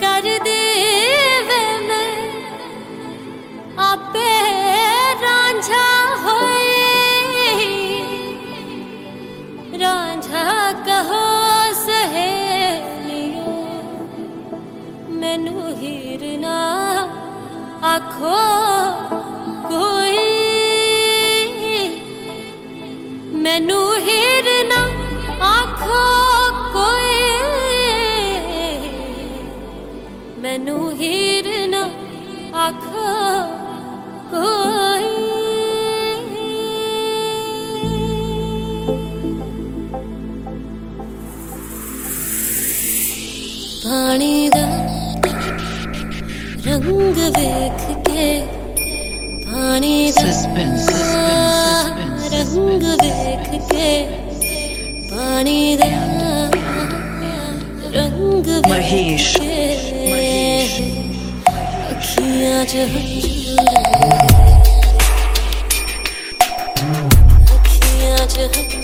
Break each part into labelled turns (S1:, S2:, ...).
S1: कर देवे मैं। आपे राझा कहो सहेलियो। मैनू हीरना आखो कोई। मैनू ही मैनू हीर ना पानी दा रंग देख के पानी दा रंग देख के पानी दा रंग महेश दुनिया जहाँ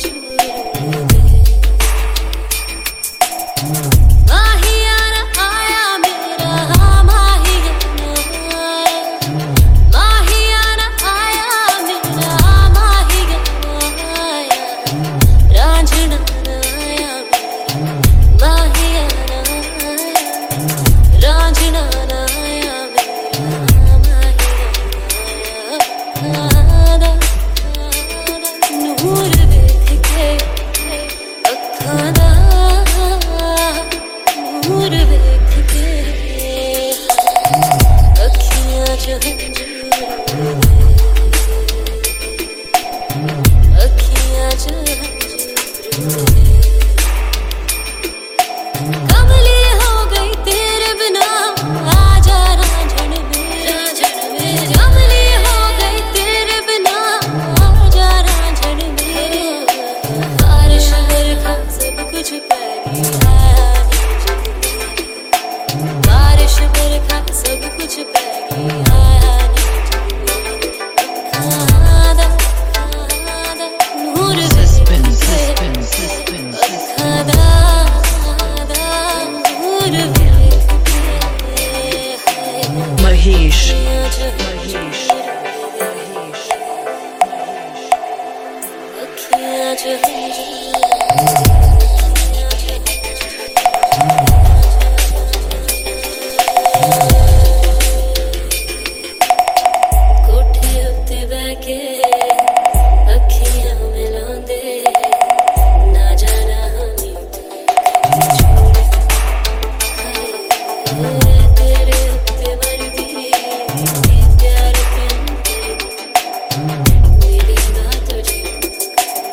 S1: था सब कुछ पैगी महेश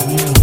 S1: Yeah.